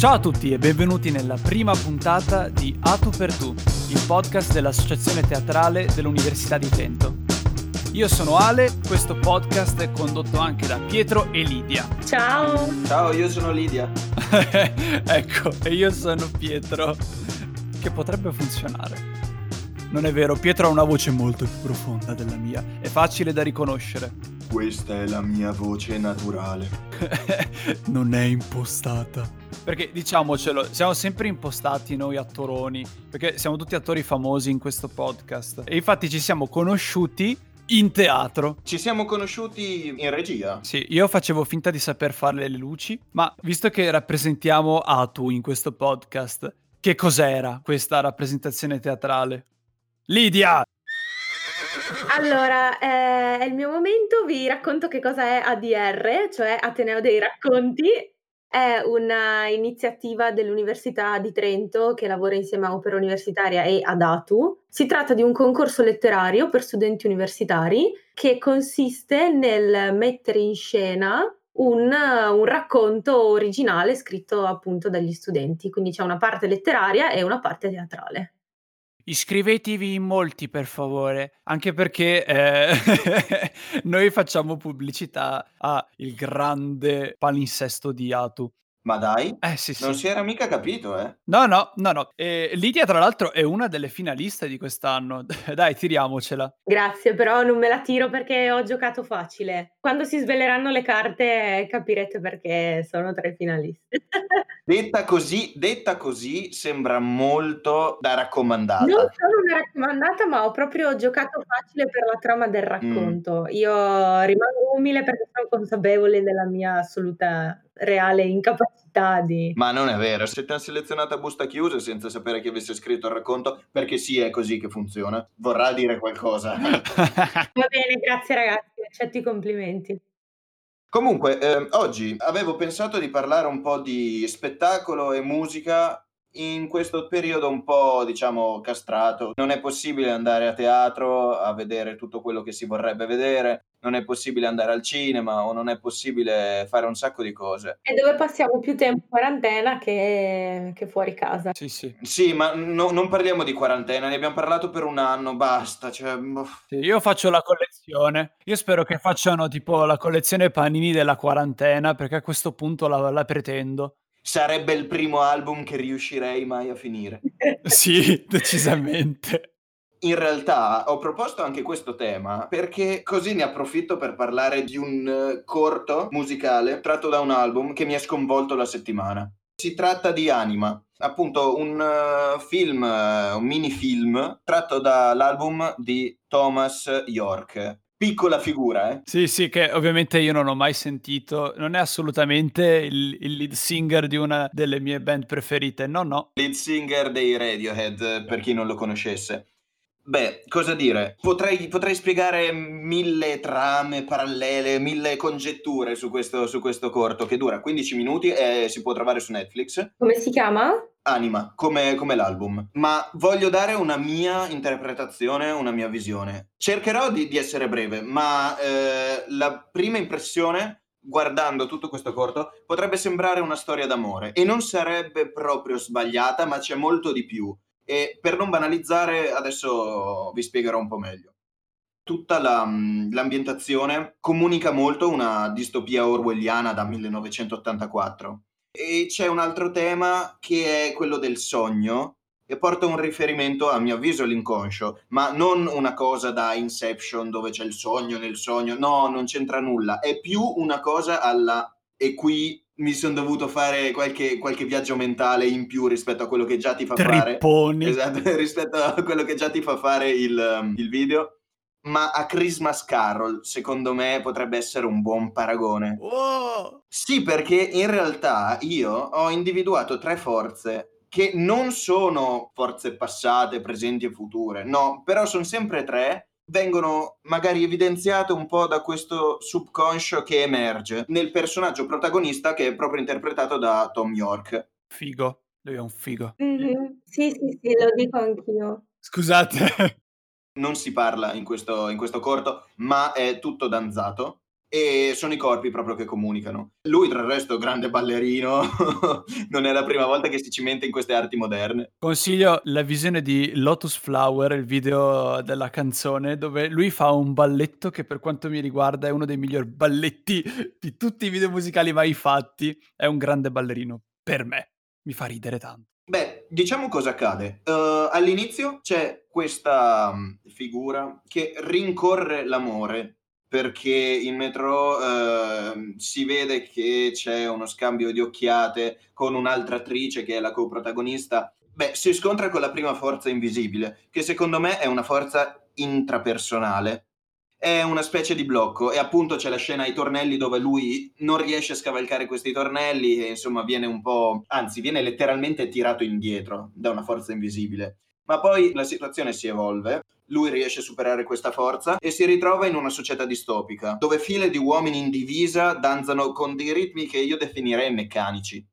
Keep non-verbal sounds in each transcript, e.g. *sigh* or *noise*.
Ciao a tutti e benvenuti nella prima puntata di A tu per tu, il podcast dell'Associazione Teatrale dell'Università di Trento. Io sono Ale, questo podcast è condotto anche da Pietro e Lidia. Ciao! Ciao, io sono Lidia. *laughs* ecco, e io sono Pietro, che potrebbe funzionare. Non è vero, Pietro ha una voce molto più profonda della mia, è facile da riconoscere. Questa è la mia voce naturale. *laughs* non è impostata. Perché diciamocelo, siamo sempre impostati noi attoroni, perché siamo tutti attori famosi in questo podcast. E infatti ci siamo conosciuti in teatro. Ci siamo conosciuti in regia. Sì, io facevo finta di saper fare le luci, ma visto che rappresentiamo Atu in questo podcast, che cos'era questa rappresentazione teatrale? Lidia! Allora, eh, è il mio momento, vi racconto che cosa è ADR, cioè Ateneo dei Racconti, è un'iniziativa dell'Università di Trento che lavora insieme a Opera Universitaria e ad ATU. Si tratta di un concorso letterario per studenti universitari che consiste nel mettere in scena un, un, racconto originale scritto appunto dagli studenti, quindi c'è una parte letteraria e una parte teatrale. Iscrivetevi in molti per favore, anche perché eh, *laughs* noi facciamo pubblicità a il grande palinsesto di Atu. Ma dai? Eh sì, sì. Non si era mica capito, eh? No, no, no, no. E Lidia, tra l'altro, è una delle finaliste di quest'anno. *laughs* Dai, tiriamocela. Grazie, però non me la tiro perché ho giocato facile. Quando si sveleranno le carte capirete perché sono tra i finalisti. *laughs* detta, così, detta così sembra molto da raccomandata. Non sono una raccomandata, ma ho proprio giocato facile per la trama del mm. racconto. Mm. Io rimango umile perché sono consapevole della mia assoluta reale incapacità di... Ma non è vero, se ti hanno selezionato a busta chiusa senza sapere chi avesse scritto il racconto, perché sì, è così che funziona. Vorrà dire qualcosa. *laughs* Va bene, grazie ragazzi, accetto i complimenti. Comunque, eh, oggi avevo pensato di parlare un po' di spettacolo e musica in questo periodo un po', diciamo, castrato. Non è possibile andare a teatro a vedere tutto quello che si vorrebbe vedere, non è possibile andare al cinema o non è possibile fare un sacco di cose. E dove passiamo più tempo in quarantena che, che fuori casa. Sì, sì. Sì, ma no, non parliamo di quarantena, ne abbiamo parlato per un anno, basta. Cioè... Boh. Sì, io faccio la collezione. Io spero che facciano tipo la collezione panini della quarantena, perché a questo punto la, la pretendo. Sarebbe il primo album che riuscirei mai a finire. *laughs* sì, decisamente. In realtà ho proposto anche questo tema perché così ne approfitto per parlare di un eh, corto musicale tratto da un album che mi ha sconvolto la settimana. Si tratta di Anima, appunto un uh, film, uh, un mini film tratto dall'album di Thomas York. Piccola figura, eh? Sì, sì, che ovviamente io non ho mai sentito. Non è assolutamente il, il lead singer di una delle mie band preferite, no, no. Lead singer dei Radiohead, per chi non lo conoscesse. Beh, cosa dire? Potrei, potrei, spiegare mille trame parallele, mille congetture su questo, su questo, corto che dura 15 minuti e si può trovare su Netflix. Come si chiama? Anima, come, come l'album. Ma voglio dare una mia interpretazione, una mia visione. Cercherò di, di essere breve, ma eh, la prima impressione guardando tutto questo corto, potrebbe sembrare una storia d'amore e non sarebbe proprio sbagliata, ma c'è molto di più. E per non banalizzare, adesso vi spiegherò un po' meglio. Tutta la, mm, l'ambientazione comunica molto una distopia orwelliana da 1984. E c'è un altro tema che è quello del sogno, e porta un riferimento, a mio avviso, all'inconscio, ma non una cosa da Inception dove c'è il sogno nel sogno, no, non c'entra nulla, è più una cosa alla e qui mi sono dovuto fare qualche, qualche, viaggio mentale in più rispetto a quello che già ti fa Tripponi. fare. Esatto, *laughs* rispetto a quello che già ti fa fare il, um, il video. Ma a Christmas Carol, secondo me, potrebbe essere un buon paragone. Oh! Sì, perché in realtà io ho individuato tre forze che non sono forze passate, presenti e future, no, però sono sempre tre vengono magari evidenziate un po' da questo subconscio che emerge nel personaggio protagonista che è proprio interpretato da Tom York. Figo, lui è un figo. Mm-hmm. Sì, sì, sì, lo dico anch'io. Scusate. Non si parla in questo, in questo corto, ma è tutto danzato e sono i corpi proprio che comunicano. Lui, tra il resto, grande ballerino, *laughs* non è la prima volta che si cimenta in queste arti moderne. Consiglio la visione di Lotus Flower, il video della canzone, dove lui fa un balletto che per quanto mi riguarda è uno dei migliori balletti di tutti i video musicali mai fatti. È un grande ballerino, per me. Mi fa ridere tanto. Beh, diciamo cosa accade. Uh, all'inizio c'è questa um, figura che rincorre l'amore perché in metro eh, si vede che c'è uno scambio di occhiate con un'altra attrice che è la coprotagonista. Beh, si scontra con la prima forza invisibile, che secondo me è una forza intrapersonale. È una specie di blocco e appunto c'è la scena ai tornelli dove lui non riesce a scavalcare questi tornelli e insomma viene un po', anzi viene letteralmente tirato indietro da una forza invisibile. Ma poi la situazione si evolve, lui riesce a superare questa forza e si ritrova in una società distopica, dove file di uomini in divisa danzano con dei ritmi che io definirei meccanici.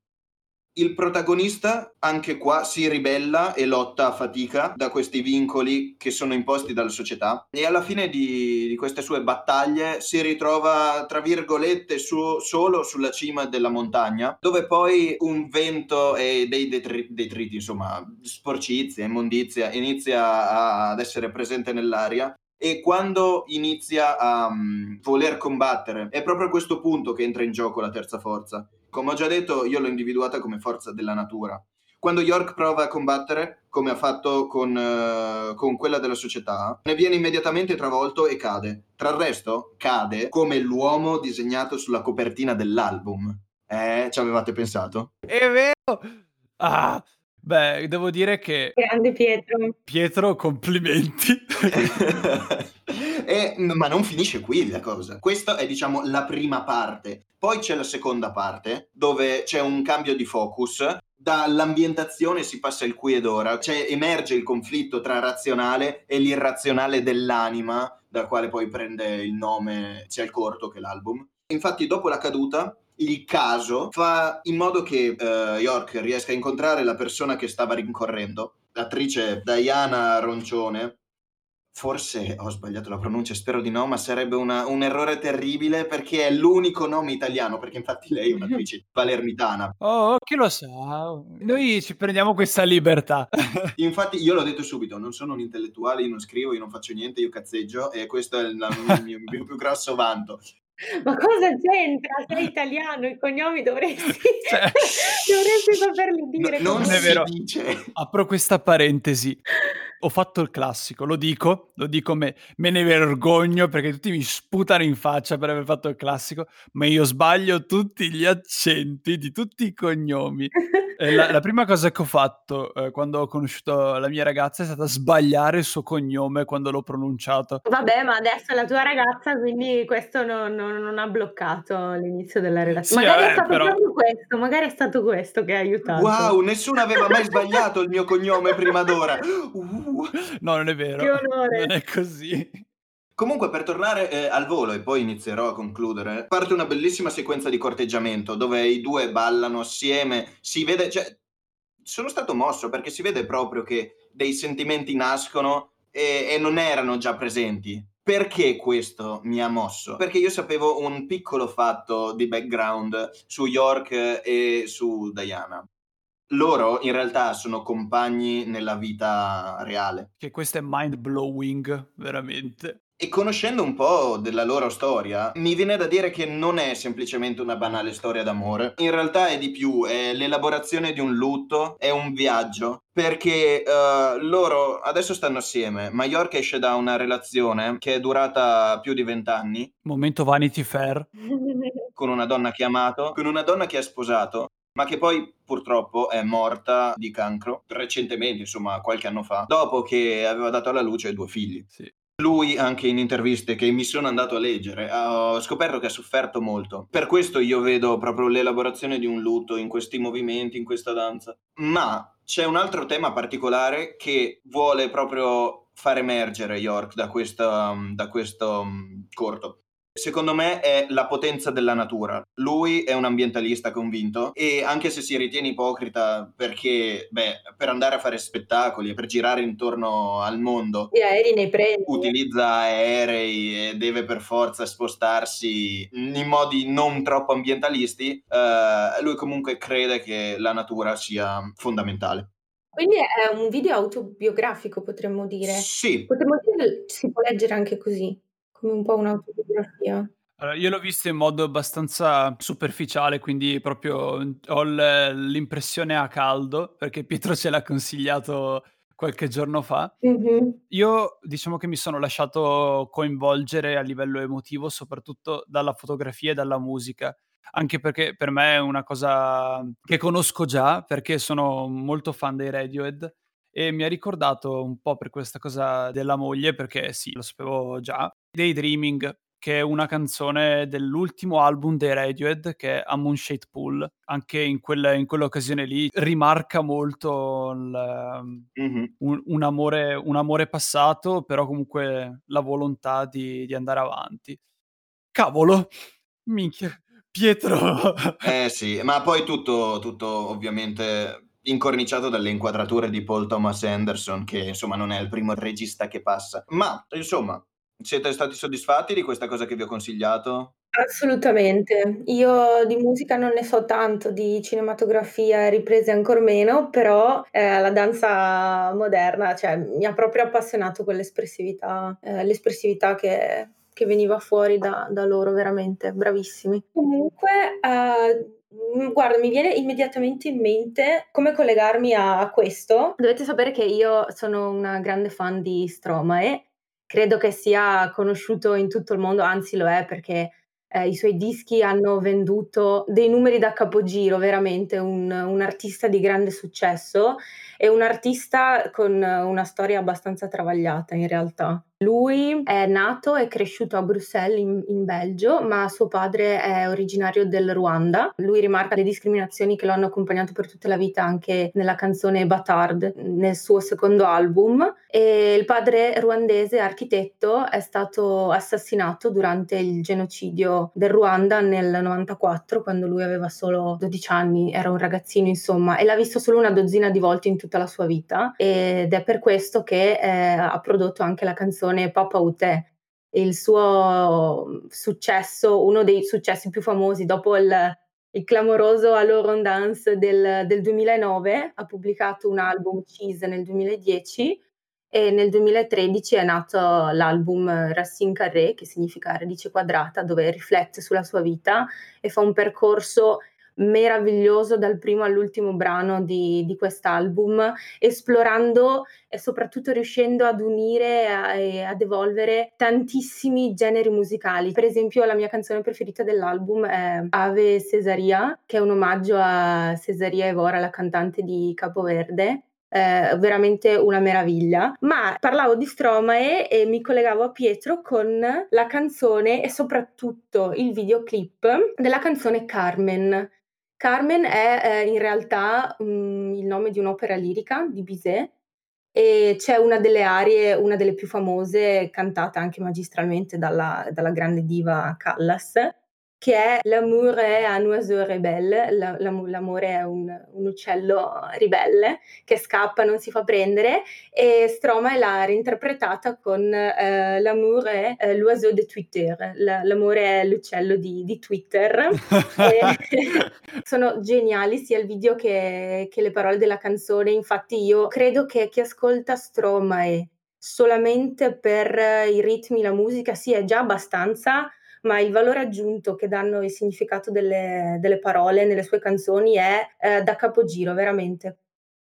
Il protagonista anche qua si ribella e lotta a fatica da questi vincoli che sono imposti dalla società. E alla fine di, di queste sue battaglie si ritrova tra virgolette su, solo sulla cima della montagna dove poi un vento e dei detri, detriti insomma sporcizia, immondizia inizia a, ad essere presente nell'aria. E quando inizia a um, voler combattere è proprio a questo punto che entra in gioco la terza forza come ho già detto, io l'ho individuata come forza della natura. Quando York prova a combattere, come ha fatto con, uh, con, quella della società, ne viene immediatamente travolto e cade. Tra il resto, cade come l'uomo disegnato sulla copertina dell'album. Eh, ci avevate pensato? È vero! Ah, beh, devo dire che... Grande Pietro. Pietro, complimenti. *laughs* e, ma non finisce qui la cosa. Questa è, diciamo, la prima parte. Poi c'è la seconda parte, dove c'è un cambio di focus. Dall'ambientazione si passa il qui ed ora, cioè emerge il conflitto tra razionale e l'irrazionale dell'anima, dal quale poi prende il nome sia il corto che l'album. Infatti, dopo la caduta, il caso fa in modo che uh, York riesca a incontrare la persona che stava rincorrendo, l'attrice Diana Roncione, Forse ho sbagliato la pronuncia, spero di no, ma sarebbe una, un errore terribile perché è l'unico nome italiano, perché infatti lei è un'attrice *laughs* palermitana. Oh, chi lo sa? Noi ci prendiamo questa libertà. *laughs* infatti io l'ho detto subito, non sono un intellettuale, io non scrivo, io non faccio niente, io cazzeggio e questo è il, mio, mio più grosso vanto. Ma cosa c'entra? Sei italiano, i cognomi dovresti, *laughs* cioè... *laughs* dovresti saperli dire. No, non è vero. Dice. Apro questa parentesi ho fatto il classico, lo dico, lo dico, me, me, ne vergogno perché tutti mi sputano in faccia per aver fatto il classico, ma io sbaglio tutti gli accenti di tutti i cognomi. La, la, prima cosa che ho fatto eh, quando ho conosciuto la mia ragazza è stata sbagliare il suo cognome quando l'ho pronunciato. Vabbè, ma adesso è la tua ragazza, quindi questo non, non, non ha bloccato l'inizio della relazione. Sì, magari vabbè, è stato però... proprio questo, magari è stato questo che ha aiutato. Wow, nessuno aveva mai sbagliato il mio cognome prima d'ora. Uh. *laughs* No, non è vero. Che onore. Non è così. Comunque, per tornare eh, al volo e poi inizierò a concludere, parte una bellissima sequenza di corteggiamento dove i due ballano assieme, si vede, cioè, sono stato mosso perché si vede proprio che dei sentimenti nascono e, e non erano già presenti. Perché questo mi ha mosso? Perché io sapevo un piccolo fatto di background su York e su Diana loro in realtà sono compagni nella vita reale. Che questo è mind blowing, veramente. E conoscendo un po' della loro storia, mi viene da dire che non è semplicemente una banale storia d'amore. In realtà è di più, è l'elaborazione di un lutto, è un viaggio. Perché uh, loro adesso stanno assieme. ma York esce da una relazione che è durata più di vent'anni. Momento Vanity Fair. con una donna che ha amato, con una donna che ha sposato ma che poi purtroppo è morta di cancro recentemente, insomma qualche anno fa, dopo che aveva dato alla luce due figli. Sì. Lui, anche in interviste che mi sono andato a leggere, ho scoperto che ha sofferto molto. Per questo io vedo proprio l'elaborazione di un lutto in questi movimenti, in questa danza. Ma c'è un altro tema particolare che vuole proprio far emergere York da, questa, da questo um, corto secondo me è la potenza della natura. Lui è un ambientalista convinto e anche se si ritiene ipocrita perché, beh, per andare a fare spettacoli e per girare intorno al mondo, gli aerei ne prende. Utilizza aerei e deve per forza spostarsi in modi non troppo ambientalisti. Eh, lui comunque crede che la natura sia fondamentale. Quindi è un video autobiografico, potremmo dire. Sì. Potremmo dire si può leggere anche così, come un po' un'autobiografia. Allora, io l'ho visto in modo abbastanza superficiale, quindi proprio ho l'impressione a caldo, perché Pietro ce l'ha consigliato qualche giorno fa. Mm-hmm. Io diciamo che mi sono lasciato coinvolgere a livello emotivo, soprattutto dalla fotografia e dalla musica anche perché per me è una cosa che conosco già, perché sono molto fan dei Radiohead e mi ha ricordato un po' per questa cosa della moglie, perché sì, lo sapevo già, Daydreaming, che è una canzone dell'ultimo album dei Radiohead, che è A Moonshade Pool. Anche in, quella, in quell'occasione lì rimarca molto il, mm-hmm. un, un, amore, un, amore, passato, però comunque la volontà di, di andare avanti. Cavolo, minchia, Pietro. eh sì, ma poi tutto, tutto ovviamente incorniciato dalle inquadrature di Paul Thomas Anderson, che insomma non è il primo regista che passa. Ma insomma, siete stati soddisfatti di questa cosa che vi ho consigliato? Assolutamente. Io di musica non ne so tanto, di cinematografia e riprese ancor meno, però eh, la danza moderna, cioè, mi ha proprio appassionato quell'espressività, eh, l'espressività che, che veniva fuori da, da loro, veramente bravissimi. Comunque, uh, guarda, mi viene immediatamente in mente come collegarmi a, a questo. Dovete sapere che io sono una grande fan di Stromae, credo che sia conosciuto in tutto il mondo, anzi lo è perché eh, i suoi dischi hanno venduto dei numeri da capogiro, veramente un, un artista di grande successo e un artista con una storia abbastanza travagliata in realtà. Lui è nato e cresciuto a Bruxelles in, in, Belgio, ma suo padre è originario del Ruanda. Lui rimarca le discriminazioni che lo hanno accompagnato per tutta la vita anche nella canzone Batard, nel suo secondo album. E il padre ruandese, architetto, è stato assassinato durante il genocidio del Ruanda nel 94, quando lui aveva solo 12 anni, era un ragazzino insomma, e l'ha visto solo una dozzina di volte in tutta la sua vita ed è per questo che eh, ha prodotto anche la canzone canzone Papa Ute, il suo successo, uno dei successi più famosi dopo il, il clamoroso Allora Dance del, del 2009, ha pubblicato un album Cheese nel 2010 e nel 2013 è nato l'album Racine Carré, che significa radice quadrata, dove riflette sulla sua vita e fa un percorso meraviglioso dal primo all'ultimo brano di, di quest'album, esplorando e soprattutto riuscendo ad unire e ad evolvere tantissimi generi musicali. Per esempio, la mia canzone preferita dell'album è Ave Cesaria, che è un omaggio a Cesaria Evora, la cantante di Capoverde. Eh, veramente una meraviglia. Ma parlavo di Stromae e mi collegavo a Pietro con la canzone e soprattutto il videoclip della canzone Carmen, Carmen è eh, in realtà um, il nome di un'opera lirica di Bizet e c'è una delle arie, una delle più famose, cantata anche magistralmente dalla, dalla grande diva Callas, che è L'amour è un oiseau rebelle, la, la, l'amore è un, un, uccello ribelle che scappa, non si fa prendere e Stromae l'ha reinterpretata con eh, L'amour è eh, l'oiseau de Twitter, la, l'amore è l'uccello di, di Twitter. *laughs* sono geniali sia il video che, che le parole della canzone, infatti io credo che chi ascolta Stromae solamente per i ritmi, la musica, sia già abbastanza ma il valore aggiunto che danno il significato delle, delle parole nelle sue canzoni è eh, da capogiro, veramente.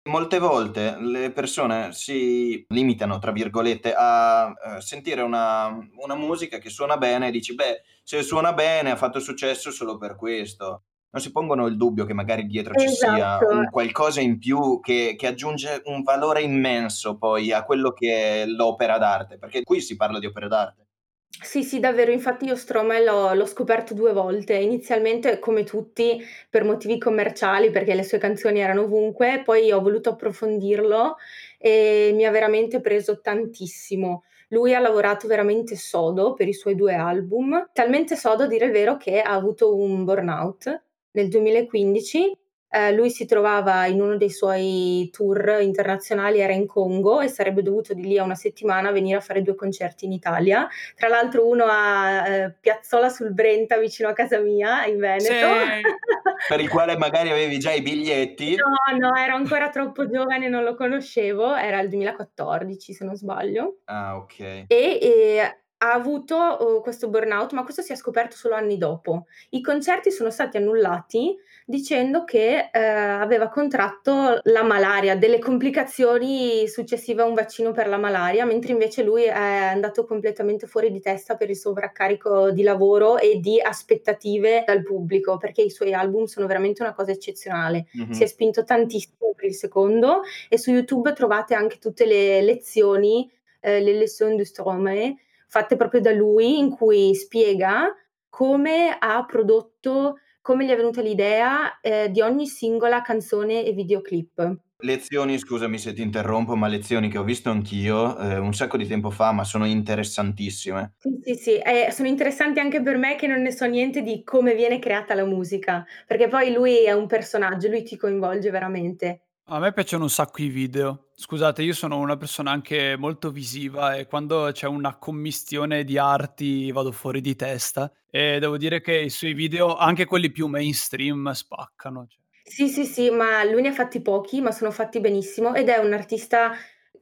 Molte volte le persone si limitano, tra virgolette, a uh, sentire una, una, musica che suona bene e dici, beh, se suona bene ha fatto successo solo per questo. Non si pongono il dubbio che magari dietro ci sia esatto. un qualcosa in più che, che, aggiunge un valore immenso poi a quello che è l'opera d'arte, perché qui si parla di opera d'arte. Sì, sì, davvero. Infatti io Stromae l'ho l'ho scoperto due volte. Inizialmente, come tutti, per motivi commerciali, perché le sue canzoni erano ovunque, poi ho voluto approfondirlo e mi ha veramente preso tantissimo. lui ha lavorato veramente sodo per i suoi due album, talmente sodo a dire il vero che ha avuto un burnout nel 2015 eh, lui si trovava in uno dei suoi tour internazionali, era in Congo e sarebbe dovuto di lì a una settimana venire a fare due concerti in Italia. Tra l'altro uno a eh, Piazzola sul Brenta vicino a casa mia in Veneto. Sì. *laughs* per il quale magari avevi già i biglietti. No, no, ero ancora troppo giovane, non lo conoscevo, era il 2014 se non sbaglio. Ah, ok. E, e ha avuto uh, questo burnout, ma questo si è scoperto solo anni dopo. I concerti sono stati annullati dicendo che eh, aveva contratto la malaria, delle complicazioni successive a un vaccino per la malaria, mentre invece lui è andato completamente fuori di testa per il sovraccarico di lavoro e di aspettative dal pubblico, perché i suoi album sono veramente una cosa eccezionale. Mm-hmm. Si è spinto tantissimo per il secondo e su YouTube trovate anche tutte le lezioni, eh, le lezioni di Stromae, fatte proprio da lui, in cui spiega come ha prodotto come gli è venuta l'idea eh, di ogni singola canzone e videoclip. Lezioni, scusami se ti interrompo, ma lezioni che ho visto anch'io eh, un sacco di tempo fa, ma sono interessantissime. Sì, sì, sì, eh, sono interessanti anche per me che non ne so niente di come viene creata la musica, perché poi lui è un personaggio, lui ti coinvolge veramente. A me piacciono un sacco i video. Scusate, io sono una persona anche molto visiva e quando c'è una commistione di arti vado fuori di testa e devo dire che i suoi video, anche quelli più mainstream, spaccano. Cioè. Sì, sì, sì, ma lui ne ha fatti pochi, ma sono fatti benissimo ed è un artista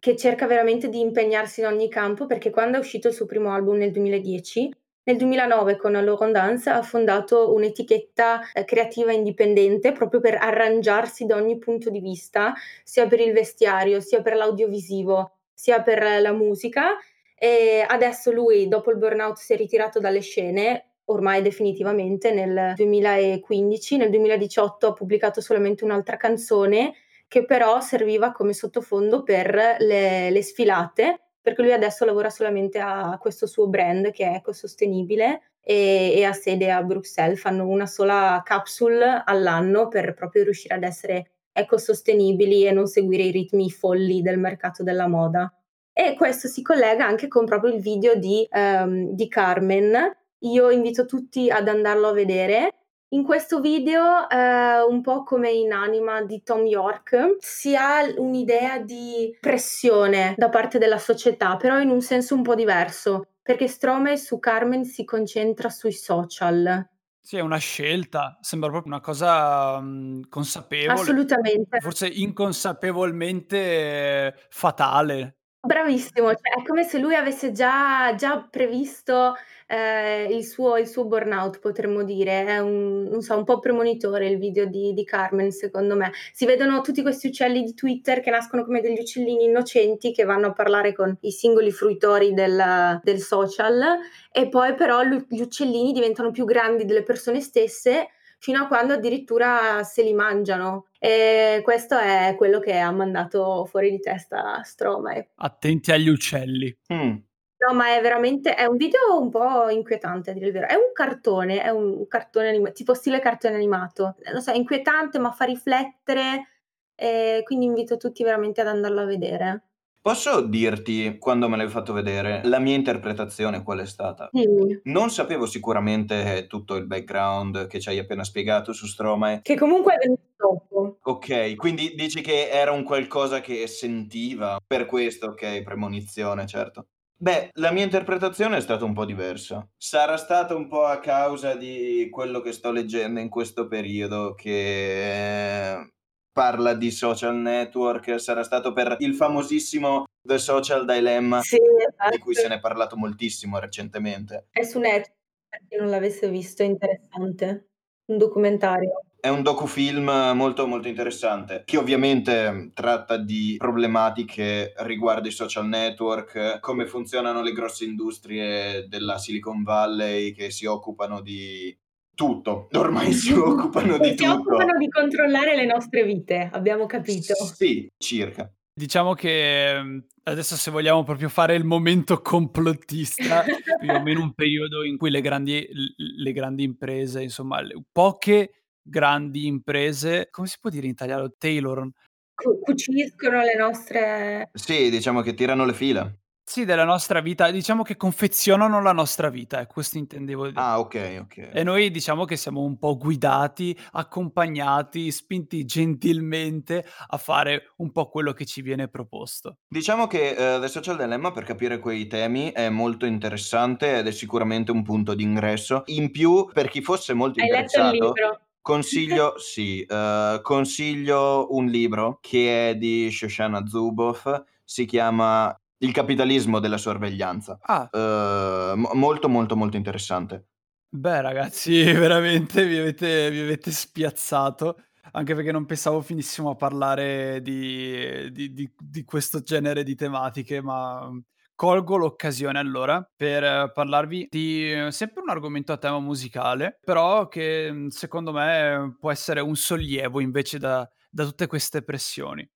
che cerca veramente di impegnarsi in ogni campo perché quando è uscito il suo primo album nel 2010 nel 2009 con Laurent Dance ha fondato un'etichetta eh, creativa indipendente proprio per arrangiarsi da ogni punto di vista, sia per il vestiario, sia per l'audiovisivo, sia per la musica. E adesso lui, dopo il burnout, si è ritirato dalle scene, ormai definitivamente nel 2015. Nel 2018 ha pubblicato solamente un'altra canzone che però serviva come sottofondo per le, le sfilate perché lui adesso lavora solamente a questo suo brand che è ecosostenibile e, e ha sede a Bruxelles, fanno una sola capsule all'anno per proprio riuscire ad essere ecosostenibili e non seguire i ritmi folli del mercato della moda. E questo si collega anche con proprio il video di, um, di Carmen. Io invito tutti ad andarlo a vedere in questo video, eh, un po' come in Anima di Tom York, si ha un'idea di pressione da parte della società, però in un senso un po' diverso, perché Strome su Carmen si concentra sui social. Sì, è una scelta, sembra proprio una cosa mh, consapevole. Assolutamente. Forse inconsapevolmente fatale. Bravissimo, cioè è come se lui avesse già, già previsto eh, il, suo, il, suo, burnout, potremmo dire. È un, non so, un po' premonitore il video di, di, Carmen, secondo me. Si vedono tutti questi uccelli di Twitter che nascono come degli uccellini innocenti che vanno a parlare con i singoli fruitori del, del social e poi però gli uccellini diventano più grandi delle persone stesse fino a quando addirittura se li mangiano. E questo è quello che ha mandato fuori di testa Stromae. Attenti agli uccelli. Mm. No, ma è veramente è un video un po' inquietante a dire il vero. È un cartone, è un cartone animato, tipo stile cartone animato. Lo so, è inquietante, ma fa riflettere. E quindi invito tutti veramente ad andarlo a vedere. Posso dirti, quando me l'hai fatto vedere, la mia interpretazione qual è stata? Dimmi. Non sapevo sicuramente tutto il background che ci hai appena spiegato su Stromae. Che comunque è venuto dopo. Ok, quindi dici che era un qualcosa che sentiva, per questo, ok, premonizione, certo. Beh, la mia interpretazione è stata un po' diversa. Sarà stata un po' a causa di quello che sto leggendo in questo periodo che eh, parla di social network, sarà stato per il famosissimo The Social Dilemma sì, esatto. di cui se ne è parlato moltissimo recentemente. È su Netflix, per chi non l'avesse visto, è interessante. Un documentario. È un docufilm molto molto interessante che ovviamente tratta di problematiche riguardo i social network, come funzionano le grosse industrie della Silicon Valley che si occupano di tutto, ormai si *laughs* occupano di si tutto. Si occupano di controllare le nostre vite, abbiamo capito. Sì, circa. Diciamo che adesso se vogliamo proprio fare il momento complottista, *laughs* più o meno un periodo in cui le grandi, le grandi imprese, insomma, poche grandi imprese, come si può dire in italiano? Taylor. Cu- cuciscono le nostre... Sì, diciamo che tirano le fila. Sì, della nostra vita, diciamo che confezionano la nostra vita, ecco, questo intendevo dire. Ah, okay, okay. E noi diciamo che siamo un po' guidati, accompagnati, spinti gentilmente a fare un po' quello che ci viene proposto. Diciamo che, ehm, The Social Dilemma per capire quei temi è molto interessante ed è sicuramente un punto d'ingresso. In più, per chi fosse molto Hai letto il interessato, libro? *laughs* consiglio sì, ehm, consiglio un libro che è di Shoshana Zuboff, si chiama Il capitalismo della sorveglianza. Ah. Ehm, mo molto, molto, molto interessante. Beh ragazzi, *laughs* veramente mi avete mi avete spiazzato, anche perché non pensavo finissimo a parlare di di di di questo genere di tematiche, ma colgo l'occasione allora per parlarvi di sempre un argomento a tema musicale, però che, mhmm, secondo me può essere un sollievo invece da da tutte queste pressioni.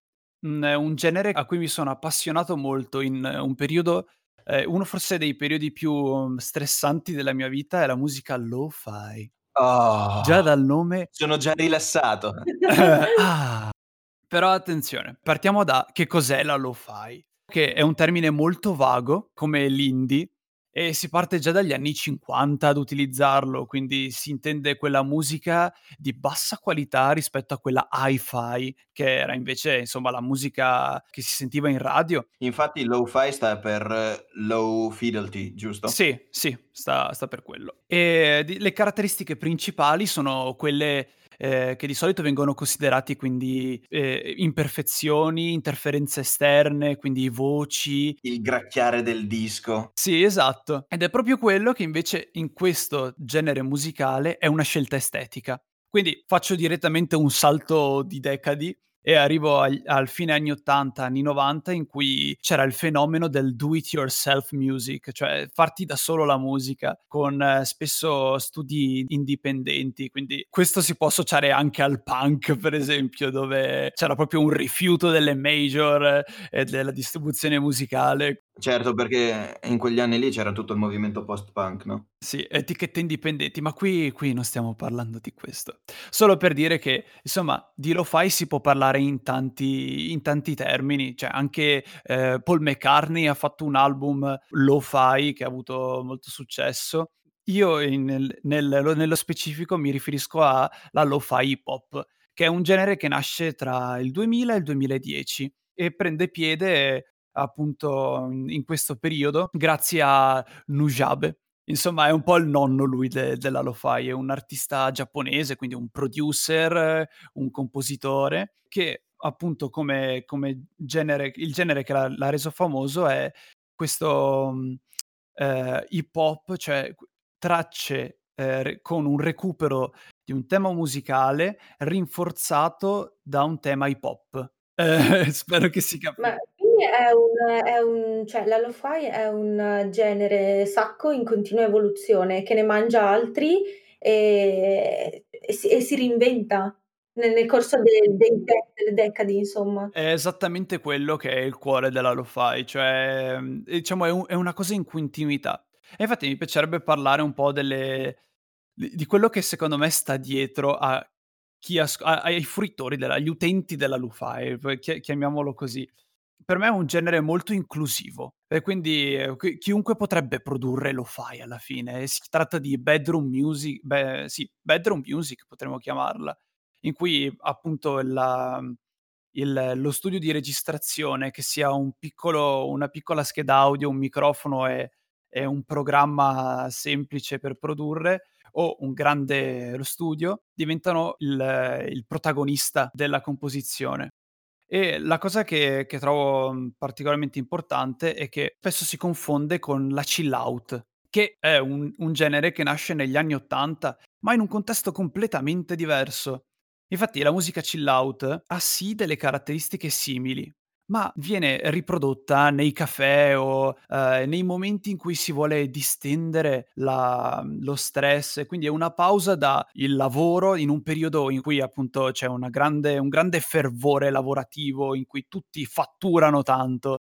Un genere a cui mi sono appassionato molto in un periodo ehm, uno forse dei periodi più stressanti della mia vita è la musica lo-fi. Già Oh, dal nome sono già rilassato. *laughs* *laughs* ah! Però attenzione, partiamo da che cos'è la lo-fi, che è un termine molto vago, come l'indie, e si parte già dagli anni '50 ad utilizzarlo, quindi si intende quella musica di bassa qualità rispetto a quella hi-fi, che era invece, insomma, la musica che si sentiva in radio. Infatti lo-fi sta per low fidelity, giusto? Sì, sì, sta sta per quello. E di le caratteristiche principali sono quelle, ehm, che di solito vengono considerati quindi, ehm, imperfezioni, interferenze esterne, quindi voci Il gracchiare del disco. Sì, esatto. Ed è proprio quello che invece in questo genere musicale è una scelta estetica. Quindi faccio direttamente un salto di decadi e arrivo agl al fine anni '80, anni '90 in cui c'era il fenomeno del do it yourself music, cioè farti da solo la musica con spesso studi indipendenti, quindi questo si può associare anche al punk per esempio, dove c'era proprio un rifiuto delle major e della distribuzione musicale. Certo, perché in quegli anni lì c'era tutto il movimento post-punk, no? Sì, etichette indipendenti, ma qui qui non stiamo parlando di questo. Solo per dire che, insomma, di lo-fi si può parlare in tanti in tanti termini, cioè anche, ehm, Paul McCartney ha fatto un album lo-fi che ha avuto molto successo. Io in nel nel nello specifico mi riferisco alla lo-fi hip hop, che è un genere che nasce tra il 2000 e il 2010 e prende piede appunto in questo periodo grazie a Nujabes. Insomma è un po' il nonno lui de della lo-fi, è un artista giapponese, quindi un producer, un compositore che appunto come come genere il genere che l'ha l'ha reso famoso è questo, mhmm, ehm, hip hop, cioè tracce, re con un recupero di un tema musicale rinforzato da un tema hip hop. Ehm, *laughs* spero che si Ma capi quindi è un è un cioè la lo-fi è un genere sacco in continua evoluzione, che ne mangia altri, ehm, e si e si reinventa ne nel corso de dei de delle decadi, insomma. È esattamente quello che è il cuore della lo-fi, cioè, mhmm, diciamo è un è una cosa in continuità. E infatti mi piacerebbe parlare un po' delle di quello che secondo me sta dietro a chi asc a ai fruitori della agli utenti della lo-fi, chia chiamiamolo così. Per me è un genere molto inclusivo e quindi, ehm, qui chiunque potrebbe produrre lo-fi alla fine. Si tratta di bedroom musi beh, sì, bedroom music potremmo chiamarla, in cui appunto la il lo studio di registrazione, che sia un piccolo una piccola scheda audio, un microfono e e un programma semplice per produrre o un grande lo studio, diventano il il protagonista della composizione. E la cosa che che trovo, mhmm, particolarmente importante è che spesso si confonde con la chill out, che è un un genere che nasce negli anni '80, ma in un contesto completamente diverso. Infatti la musica chill out ha sì delle caratteristiche simili, ma viene riprodotta nei caffè o, ehm, nei momenti in cui si vuole distendere la lo stress, quindi è una pausa da il lavoro in un periodo in cui appunto c'è grande un grande fervore lavorativo, in cui tutti fatturano tanto,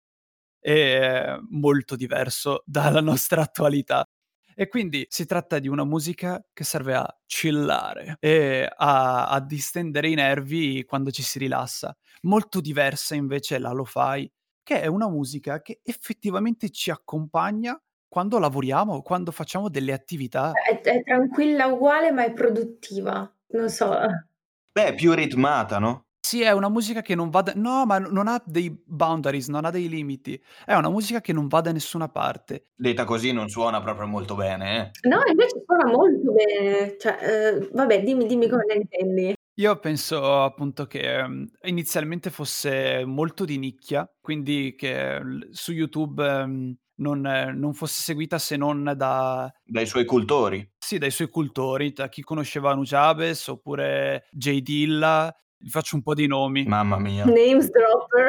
e molto diverso *laughs* dalla nostra attualità. E quindi si tratta di una musica che serve a chillare e a a distendere i nervi quando ci si rilassa. Molto diversa invece è la lo-fi, che è una musica che effettivamente ci accompagna quando lavoriamo, quando facciamo delle attività. È è tranquilla uguale, ma è produttiva. Non so. Beh, è più ritmata, no? Sì, è una musica che non va da no, ma non ha dei boundaries, non ha dei limiti. È una musica che non va da nessuna parte. Detta così non suona proprio molto bene, eh. No, invece suona molto bene. Cioè, ehm, vabbè, dimmi dimmi come la intendi. Io penso appunto che, mhmm, inizialmente fosse molto di nicchia, quindi che l su YouTube, mhmm, non non fosse seguita se non da Dai suoi cultori. sì, dai suoi cultori, da chi conosceva Nujabes oppure J Dilla, vi faccio un po' di nomi. Mamma mia. Names dropper.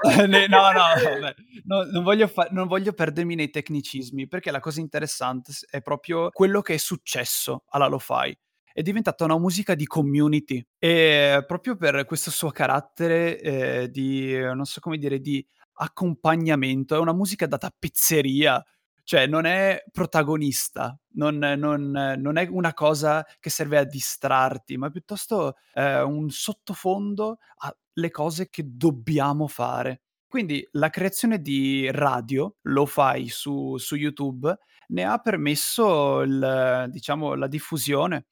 *laughs* No, no, *laughs* vabbè, no, non voglio fa non voglio perdermi nei tecnicismi, perché la cosa interessante è proprio quello che è successo alla lo-fi. È diventata una musica di community e proprio per questo suo carattere, ehm, di non so come dire, di accompagnamento, è una musica da tappezzeria, cioè non è protagonista, non non non è una cosa che serve a distrarti, ma piuttosto è un sottofondo alle cose che dobbiamo fare. Quindi la creazione di radio, lo-fi su su YouTube, ne ha permesso il diciamo la diffusione.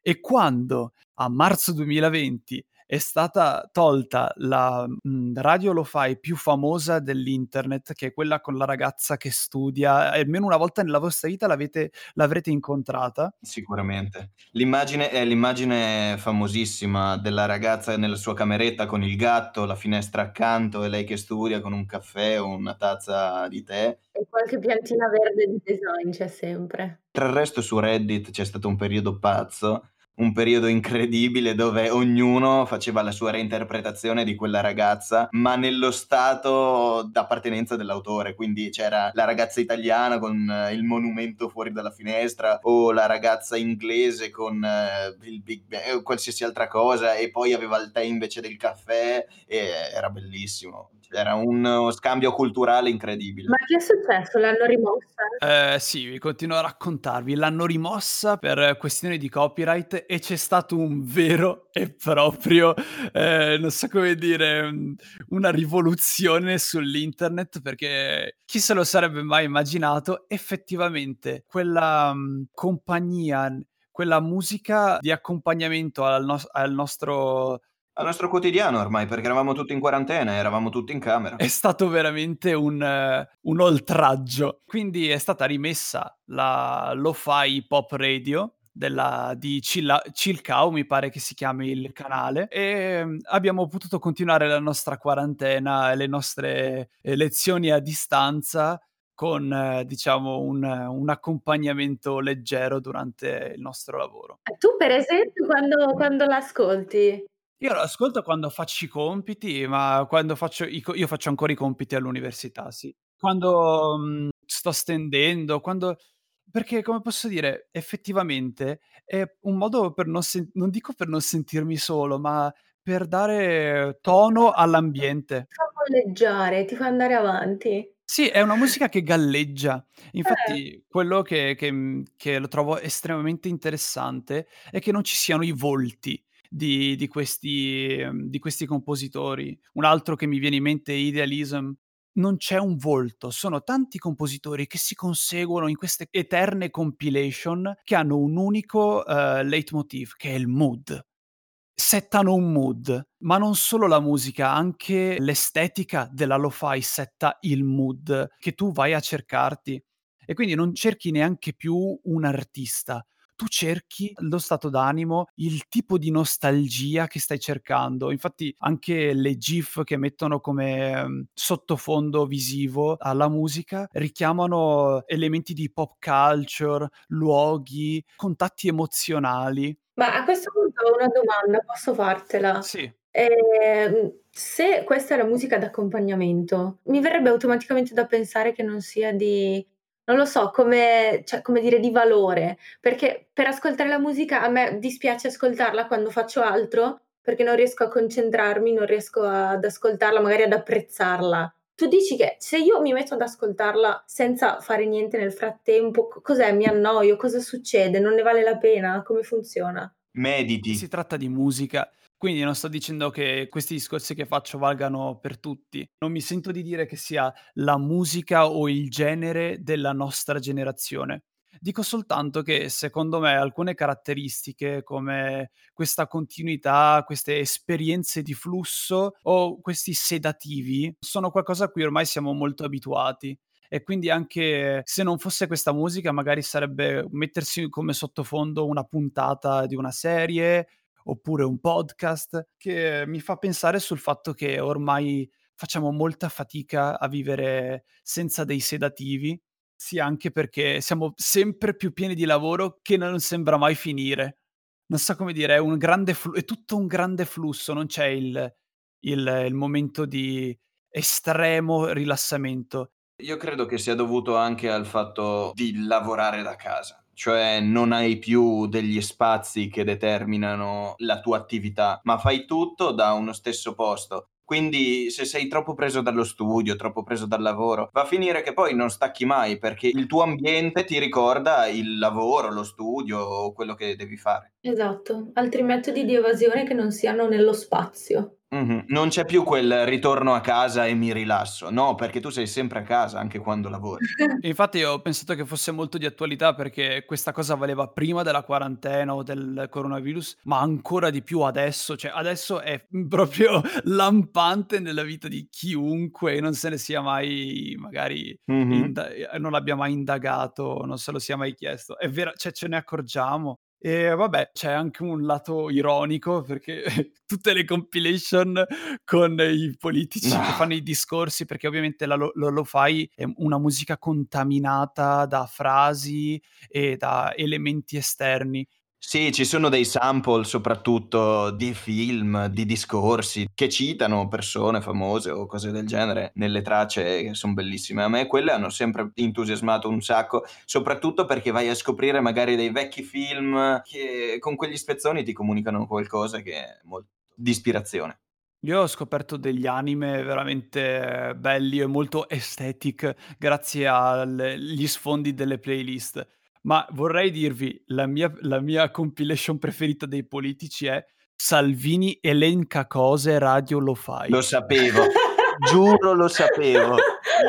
E quando a marzo 2020 è stata tolta la, mhmm, radio lo-fi più famosa dell'internet, che è quella con la ragazza che studia, almeno una volta nella vostra vita l'avete l'avrete incontrata. Sicuramente. L'immagine è l'immagine famosissima della ragazza nella sua cameretta con il gatto, la finestra accanto e lei che studia con un caffè o una tazza di tè. E qualche piantina verde di design c'è sempre. Tra il resto su Reddit c'è stato un periodo pazzo un periodo incredibile dove ognuno faceva la sua reinterpretazione di quella ragazza, ma nello stato d'appartenenza dell'autore. Quindi c'era la ragazza italiana con eh, il monumento fuori dalla finestra, o la ragazza inglese con uh, il Big Bang, o qualsiasi altra cosa, e poi aveva il tè invece del caffè, e era bellissimo. Era uno scambio culturale incredibile. Ma che è successo? L'hanno rimossa? Eh, sì, vi continuo a raccontarvi. L'hanno rimossa per questioni di copyright e c'è stato un vero e proprio, eh, non so come dire, una rivoluzione sull'internet perché chi se lo sarebbe mai immaginato effettivamente quella um, compagnia, quella musica di accompagnamento al, no- al nostro al nostro quotidiano ormai, perché eravamo tutti in quarantena, eravamo tutti in camera. È stato veramente un, uh, un oltraggio. Quindi è stata rimessa la lo-fi pop radio della, di Chill Cow, mi pare che si chiami il canale, e mm, abbiamo potuto continuare la nostra quarantena e le nostre eh, lezioni a distanza con eh, diciamo un, un, accompagnamento leggero durante il nostro lavoro. Tu per esempio quando, quando l'ascolti? Io lo ascolto quando faccio i compiti, ma quando faccio i co io faccio ancora i compiti all'università, sì. Quando, mhmm, sto stendendo, quando perché come posso dire, effettivamente è un modo per non sen non dico per non sentirmi solo, ma per dare tono all'ambiente. Ti fa molleggiare, ti fa andare avanti. Sì, è una musica che galleggia. Eh. Infatti quello che che mhmm, che lo trovo estremamente interessante è che non ci siano i volti di di questi ehm, di questi compositori. Un altro che mi viene in mente è Idealism. Non c'è un volto, sono tanti compositori che si conseguono in queste eterne compilation che hanno un unico, uhm, leitmotiv che è il mood. Settano un mood, ma non solo la musica, anche l'estetica della lo-fi setta il mood che tu vai a cercarti. E quindi non cerchi neanche più un artista, tu cerchi lo stato d'animo, il tipo di nostalgia che stai cercando. Infatti anche le GIF che mettono come um, sottofondo visivo alla musica richiamano elementi di pop culture, luoghi, contatti emozionali. Ma a questo punto ho una domanda, posso fartela? Sì. Ehm, se questa è la musica d'accompagnamento, mi verrebbe automaticamente da pensare che non sia di non lo so, come cioè, come dire, di valore, perché per ascoltare la musica a me dispiace ascoltarla quando faccio altro, perché non riesco a concentrarmi, non riesco ad ascoltarla, magari ad apprezzarla. Tu dici che se io mi metto ad ascoltarla senza fare niente nel frattempo, cos'è? Mi annoio? Cosa succede? Non ne vale la pena? Come funziona? Mediti. Si tratta di musica Quindi non sto dicendo che questi discorsi che faccio valgano per tutti. Non mi sento di dire che sia la musica o il genere della nostra generazione. Dico soltanto che secondo me alcune caratteristiche come questa continuità, queste esperienze di flusso o questi sedativi sono qualcosa a cui ormai siamo molto abituati e quindi anche se non fosse questa musica magari sarebbe mettersi come sottofondo una puntata di una serie oppure un podcast che mi fa pensare sul fatto che ormai facciamo molta fatica a vivere senza dei sedativi, sia anche perché siamo sempre più pieni di lavoro che non sembra mai finire. Non so come dire, è flu- è tutto un grande flusso, non c'è il, il, il momento di estremo rilassamento. Io credo che sia dovuto anche al fatto di lavorare da casa cioè non hai più degli spazi che determinano la tua attività, ma fai tutto da uno stesso posto. Quindi se sei troppo preso dallo studio, troppo preso dal lavoro, va a finire che poi non stacchi mai perché il tuo ambiente ti ricorda il lavoro, lo studio o quello che devi fare. Esatto, altri metodi di evasione che non siano nello spazio. Mh-mh. Non c'è più quel ritorno a casa e mi rilasso. No, perché tu sei sempre a casa anche quando lavori. *laughs* Infatti ho pensato che fosse molto di attualità perché questa cosa valeva prima della quarantena o del coronavirus, ma ancora di più adesso, cioè adesso è *laughs* proprio lampante nella vita di chiunque, non se ne sia mai magari Mh-mh. inda non l'abbia mai indagato, non se lo sia mai chiesto. È vero, cioè ce ne accorgiamo. E vabbè, c'è anche un lato ironico perché *laughs* tutte le compilation con i politici no. che fanno i discorsi, perché ovviamente la lo, lo fai è una musica contaminata da frasi e da elementi esterni. Sì, ci sono dei sample soprattutto di film, di discorsi che citano persone famose o cose del genere nelle tracce che sono bellissime. A me quelle hanno sempre entusiasmato un sacco, soprattutto perché vai a scoprire magari dei vecchi film che con quegli spezzoni ti comunicano qualcosa che è molto di ispirazione. Io ho scoperto degli anime veramente belli e molto aesthetic grazie agli sfondi delle playlist. Ma vorrei dirvi, la mia, la mia compilation preferita dei politici è Salvini elenca cose, radio lo fai. Lo sapevo, giuro lo sapevo,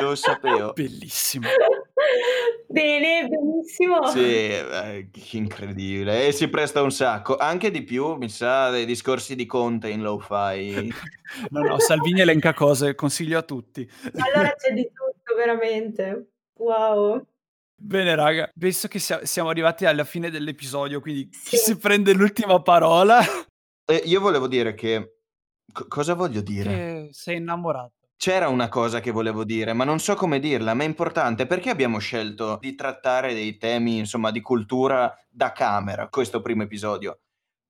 lo sapevo. Bellissimo. Bene, benissimo. Sì, eh, incredibile. E si presta un sacco. Anche di più, mi sa, dei discorsi di Conte in lo-fi. *laughs* no, no, Salvini elenca cose, consiglio a tutti. Allora c'è di tutto, veramente. Wow. Bene, raga, penso che sia- siamo arrivati alla fine dell'episodio, quindi chi si prende l'ultima parola? Eh, io volevo dire che... co- cosa voglio dire? Che sei innamorato. C'era una cosa che volevo dire, ma non so come dirla, ma è importante. Perché abbiamo scelto di trattare dei temi, insomma, di cultura da camera, questo primo episodio?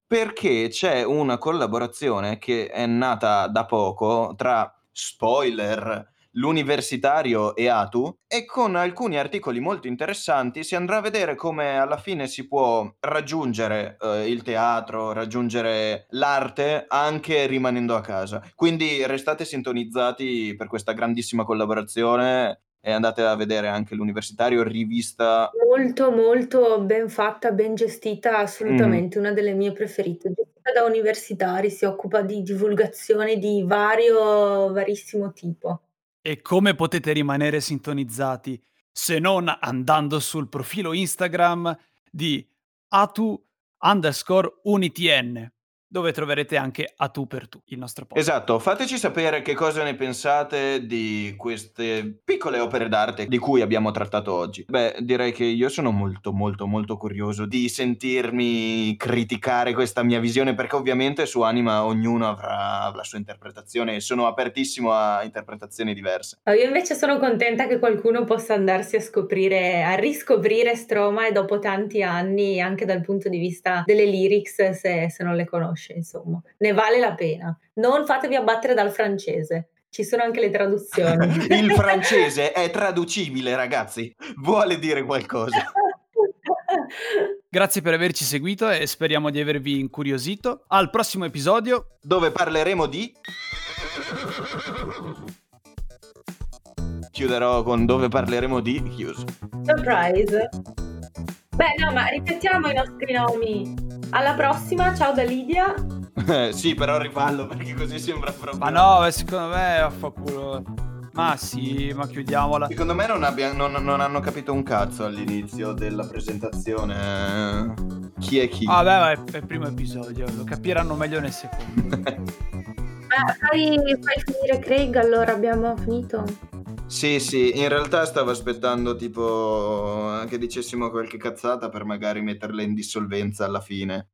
Perché c'è una collaborazione che è nata da poco tra spoiler, l'universitario e Atu e con alcuni articoli molto interessanti si andrà a vedere come alla fine si può raggiungere eh, il teatro, raggiungere l'arte anche rimanendo a casa. Quindi restate sintonizzati per questa grandissima collaborazione e andate a vedere anche l'universitario rivista molto molto ben fatta, ben gestita, assolutamente mm. una delle mie preferite. Gestita da universitari, si occupa di divulgazione di vario varissimo tipo. E come potete rimanere sintonizzati se non andando sul profilo Instagram di atu underscore unitn? Dove troverete anche A tu per tu, il nostro podcast. Esatto, fateci sapere che cosa ne pensate di queste piccole opere d'arte di cui abbiamo trattato oggi. Beh, direi che io sono molto molto molto curioso di sentirmi criticare questa mia visione perché ovviamente su Anima ognuno avrà la sua interpretazione e sono apertissimo a interpretazioni diverse. Io invece sono contenta che qualcuno possa andarsi a scoprire, a riscoprire Stroma e dopo tanti anni anche dal punto di vista delle lyrics se, se non le conosce conosce, insomma. Ne vale la pena. Non fatevi abbattere dal francese. Ci sono anche le traduzioni. *laughs* Il francese è traducibile, ragazzi. Vuole dire qualcosa. *laughs* Grazie per averci seguito e speriamo di avervi incuriosito. Al prossimo episodio dove parleremo di Chiuderò con dove parleremo di chiuso. Surprise. Beh, no, ma ripetiamo i nostri nomi. Alla prossima, ciao da Lidia. *laughs* Sì, però rifallo perché così sembra proprio... Ma no, secondo me affanculo. Ma sì, ma chiudiamola. Secondo me non, abbia, non, non, hanno capito un cazzo all'inizio della presentazione. Chi è chi? Vabbè, ma è, è il primo episodio, lo capiranno meglio nel secondo. *laughs* ah, fai, fai finire Craig, allora abbiamo finito. Sì, sì, in realtà stavo aspettando tipo che dicessimo qualche cazzata per magari metterla in dissolvenza alla fine.